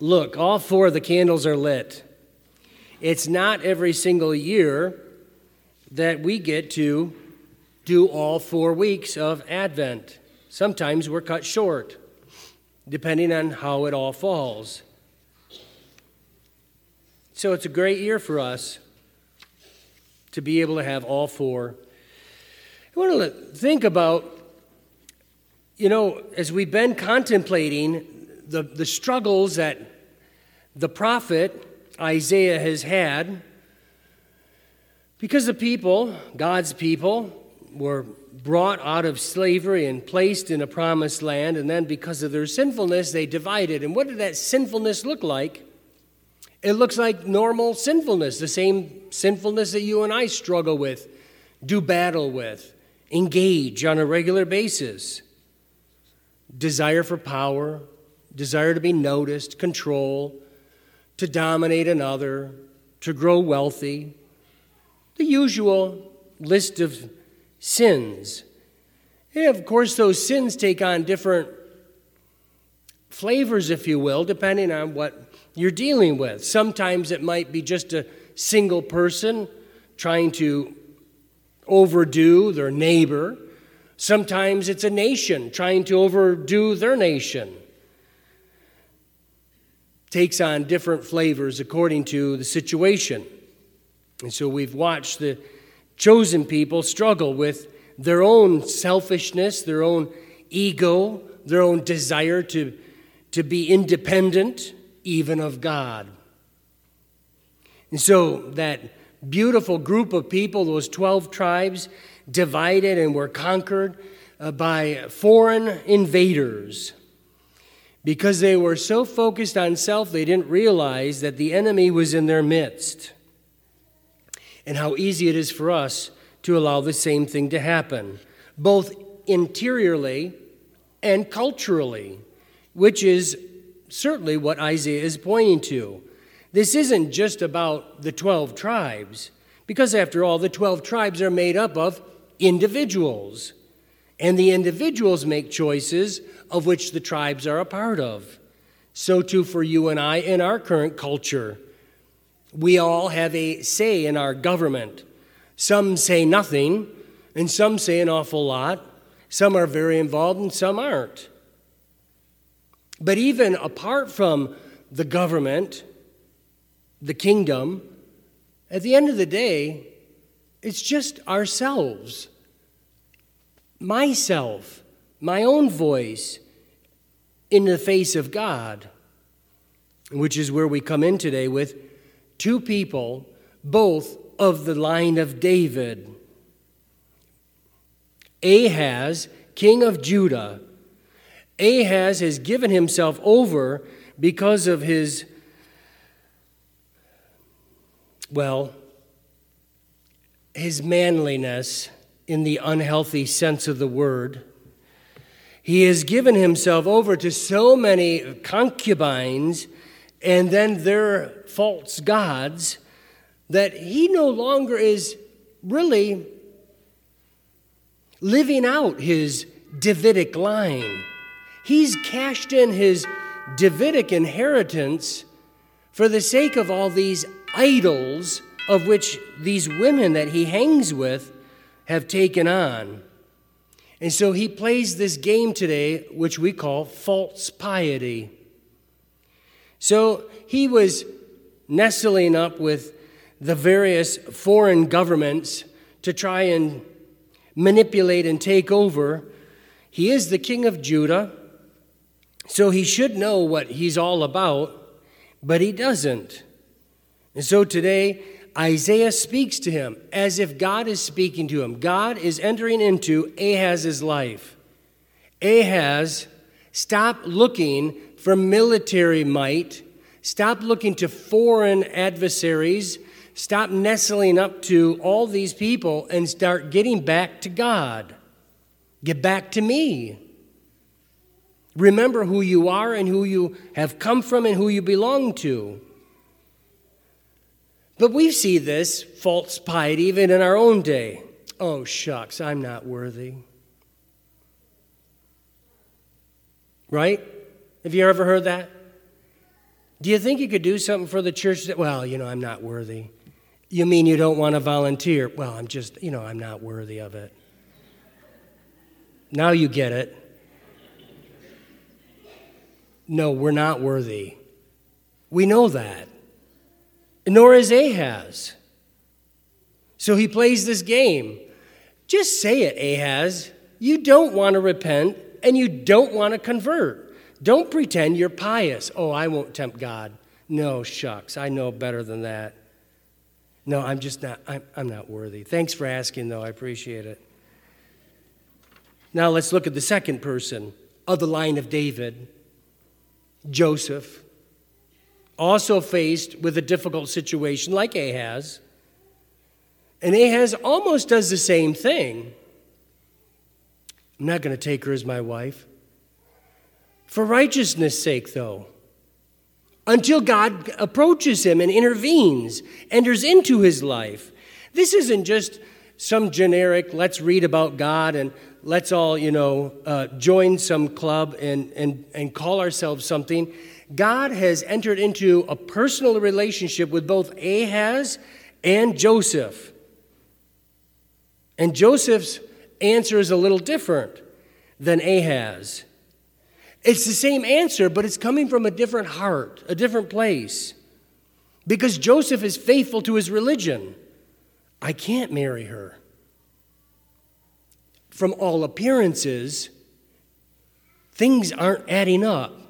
Look, all four of the candles are lit. It's not every single year that we get to do all four weeks of Advent. Sometimes we're cut short, depending on how it all falls. So it's a great year for us to be able to have all four. I want to think about, you know, as we've been contemplating the, the struggles that the prophet Isaiah has had, because the people, God's people, were brought out of slavery and placed in a promised land, and then because of their sinfulness, they divided. And what did that sinfulness look like? It looks like normal sinfulness, the same sinfulness that you and I struggle with, do battle with, engage on a regular basis. Desire for power, desire to be noticed, control, to dominate another, to grow wealthy. The usual list of sins. And of course, those sins take on different flavors, if you will, depending on what you're dealing with. Sometimes it might be just a single person trying to overdo their neighbor. Sometimes it's a nation trying to overdo their nation takes on different flavors according to the situation. And so we've watched the chosen people struggle with their own selfishness, their own ego, their own desire to, to be independent, even of God. And so that beautiful group of people, those 12 tribes, divided and were conquered uh, by foreign invaders. Because they were so focused on self, they didn't realize that the enemy was in their midst. And how easy it is for us to allow the same thing to happen, both interiorly and culturally, which is certainly what Isaiah is pointing to. This isn't just about the 12 tribes, because after all, the 12 tribes are made up of individuals. And the individuals make choices of which the tribes are a part of. So, too, for you and I in our current culture. We all have a say in our government. Some say nothing, and some say an awful lot. Some are very involved, and some aren't. But even apart from the government, the kingdom, at the end of the day, it's just ourselves myself, my own voice, in the face of God, which is where we come in today with two people, both of the line of David. Ahaz, king of Judah. Ahaz has given himself over because of his, well, his manliness in the unhealthy sense of the word. He has given himself over to so many concubines and then their false gods that he no longer is really living out his Davidic line. He's cashed in his Davidic inheritance for the sake of all these idols of which these women that he hangs with have taken on. And so he plays this game today, which we call false piety. So he was nestling up with the various foreign governments to try and manipulate and take over. He is the king of Judah, so he should know what he's all about, but he doesn't. And so today, Isaiah speaks to him as if God is speaking to him. God is entering into Ahaz's life. Ahaz, stop looking for military might. Stop looking to foreign adversaries. Stop nestling up to all these people and start getting back to God. Get back to me. Remember who you are and who you have come from and who you belong to. But we see this false piety even in our own day. Oh, shucks, I'm not worthy. Right? Have you ever heard that? Do you think you could do something for the church that, well, you know, I'm not worthy? You mean you don't want to volunteer? Well, I'm just, you know, I'm not worthy of it. Now you get it. No, we're not worthy. We know that. Nor is Ahaz. So he plays this game. Just say it, Ahaz. You don't want to repent and you don't want to convert. Don't pretend you're pious. Oh, I won't tempt God. No, shucks. I know better than that. No, I'm just not, I'm, I'm not worthy. Thanks for asking, though. I appreciate it. Now let's look at the second person of the line of David, Joseph, also faced with a difficult situation like Ahaz. And Ahaz almost does the same thing. I'm not going to take her as my wife. For righteousness' sake, though, until God approaches him and intervenes, enters into his life. This isn't just some generic, let's read about God and let's all, you know, uh, join some club and, and, and call ourselves something. God has entered into a personal relationship with both Ahaz and Joseph. And Joseph's answer is a little different than Ahaz. It's the same answer, but it's coming from a different heart, a different place. Because Joseph is faithful to his religion. I can't marry her. From all appearances, things aren't adding up.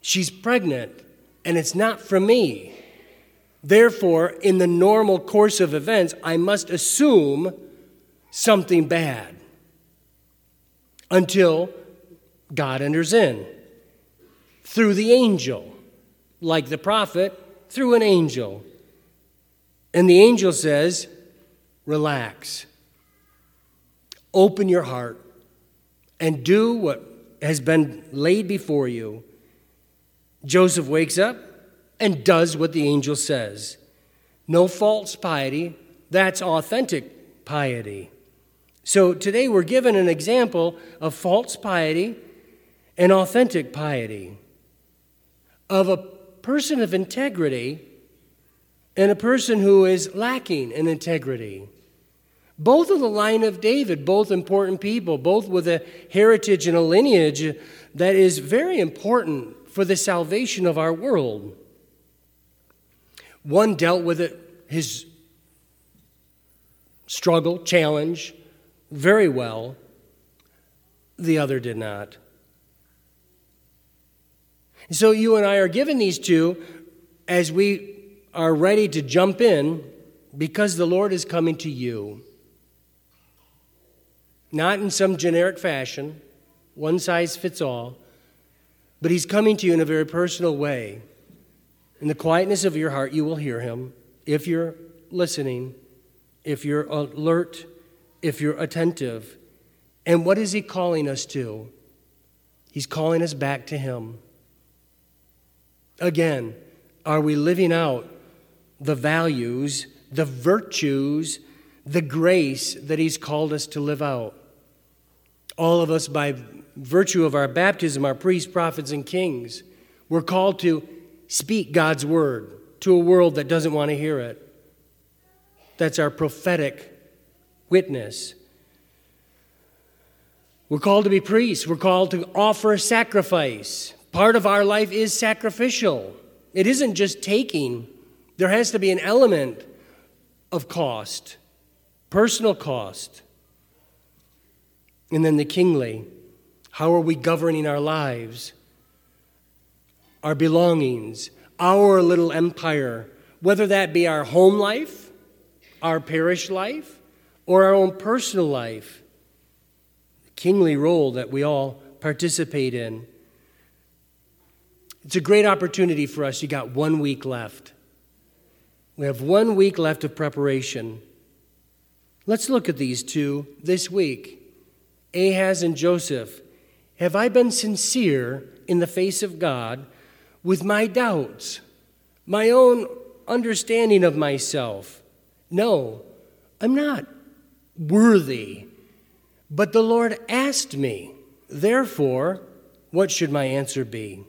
She's pregnant, and it's not from me. Therefore, in the normal course of events, I must assume something bad until God enters in through the angel, like the prophet, through an angel. And the angel says, Relax, open your heart, and do what has been laid before you. Joseph wakes up and does what the angel says. No false piety, that's authentic piety. So today we're given an example of false piety and authentic piety, of a person of integrity and a person who is lacking in integrity. Both of the line of David, both important people, both with a heritage and a lineage that is very important for the salvation of our world. One dealt with it, his struggle, challenge, very well, the other did not. So you and I are given these two as we are ready to jump in because the Lord is coming to you. Not in some generic fashion, one size fits all, but He's coming to you in a very personal way. In the quietness of your heart, you will hear Him if you're listening, if you're alert, if you're attentive. And what is He calling us to? He's calling us back to Him. Again, are we living out the values, the virtues, the grace that He's called us to live out? All of us, by virtue of our baptism, are priests, prophets, and kings. We're called to speak God's word to a world that doesn't want to hear it. That's our prophetic witness. We're called to be priests. We're called to offer sacrifice. Part of our life is sacrificial. It isn't just taking, there has to be an element of cost, personal cost. And then the kingly. How are we governing our lives, our belongings, our little empire, whether that be our home life, our parish life, or our own personal life? The kingly role that we all participate in. It's a great opportunity for us. You got one week left. We have one week left of preparation. Let's look at these two this week Ahaz and Joseph. Have I been sincere in the face of God with my doubts, my own understanding of myself? No, I'm not worthy. But the Lord asked me. Therefore, what should my answer be?